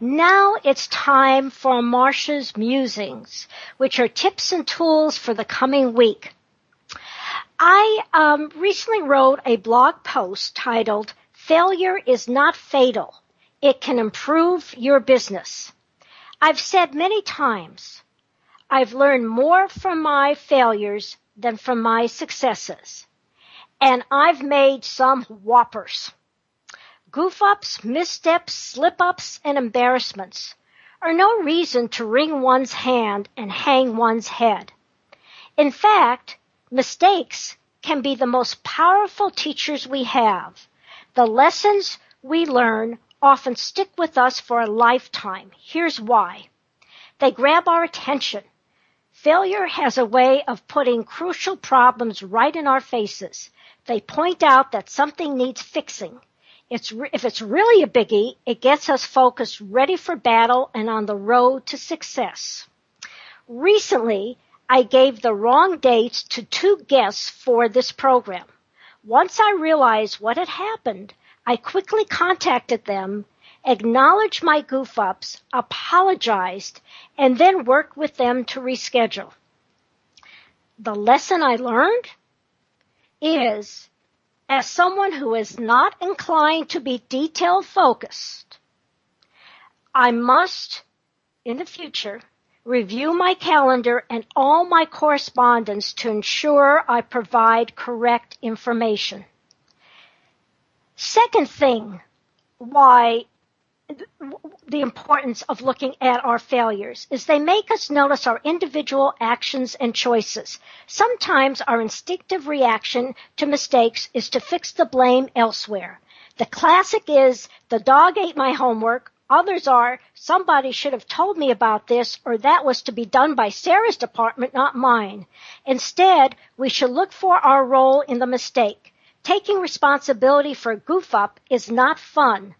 Now it's time for Marcia's musings, which are tips and tools for the coming week. I um, recently wrote a blog post titled "Failure is not fatal; it can improve your business." I've said many times, I've learned more from my failures than from my successes, and I've made some whoppers. Goof ups, missteps, slip ups, and embarrassments are no reason to wring one's hand and hang one's head. In fact, mistakes can be the most powerful teachers we have. The lessons we learn often stick with us for a lifetime. Here's why. They grab our attention. Failure has a way of putting crucial problems right in our faces. They point out that something needs fixing it's re- if it's really a biggie, it gets us focused, ready for battle, and on the road to success. Recently, I gave the wrong dates to two guests for this program. Once I realized what had happened, I quickly contacted them, acknowledged my goof ups, apologized, and then worked with them to reschedule. The lesson I learned is as someone who is not inclined to be detail focused, I must, in the future, review my calendar and all my correspondence to ensure I provide correct information. Second thing why the importance of looking at our failures is they make us notice our individual actions and choices. Sometimes our instinctive reaction to mistakes is to fix the blame elsewhere. The classic is the dog ate my homework. Others are somebody should have told me about this or that was to be done by Sarah's department, not mine. Instead, we should look for our role in the mistake. Taking responsibility for a goof up is not fun.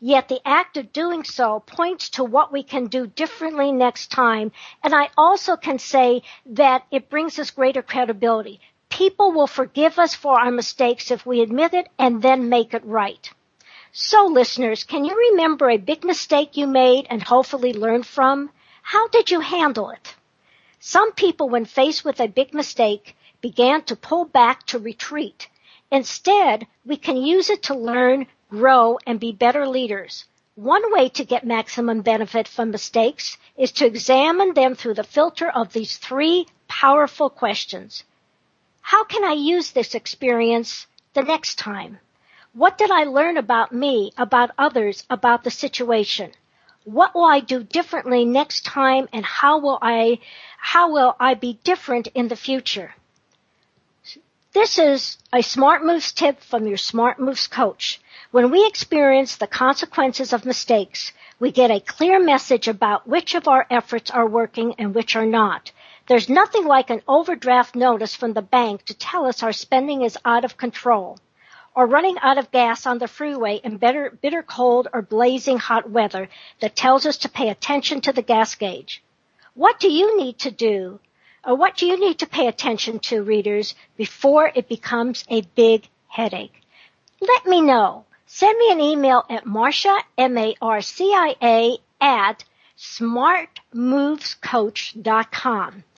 Yet the act of doing so points to what we can do differently next time. And I also can say that it brings us greater credibility. People will forgive us for our mistakes if we admit it and then make it right. So listeners, can you remember a big mistake you made and hopefully learn from? How did you handle it? Some people, when faced with a big mistake, began to pull back to retreat. Instead, we can use it to learn, grow, and be better leaders. One way to get maximum benefit from mistakes is to examine them through the filter of these three powerful questions. How can I use this experience the next time? What did I learn about me, about others, about the situation? What will I do differently next time and how will I, how will I be different in the future? This is a Smart Moves tip from your Smart Moves coach. When we experience the consequences of mistakes, we get a clear message about which of our efforts are working and which are not. There's nothing like an overdraft notice from the bank to tell us our spending is out of control. Or running out of gas on the freeway in bitter, bitter cold or blazing hot weather that tells us to pay attention to the gas gauge. What do you need to do? Or what do you need to pay attention to, readers, before it becomes a big headache? Let me know. Send me an email at Marcia, M-A-R-C-I-A, at smartmovescoach.com.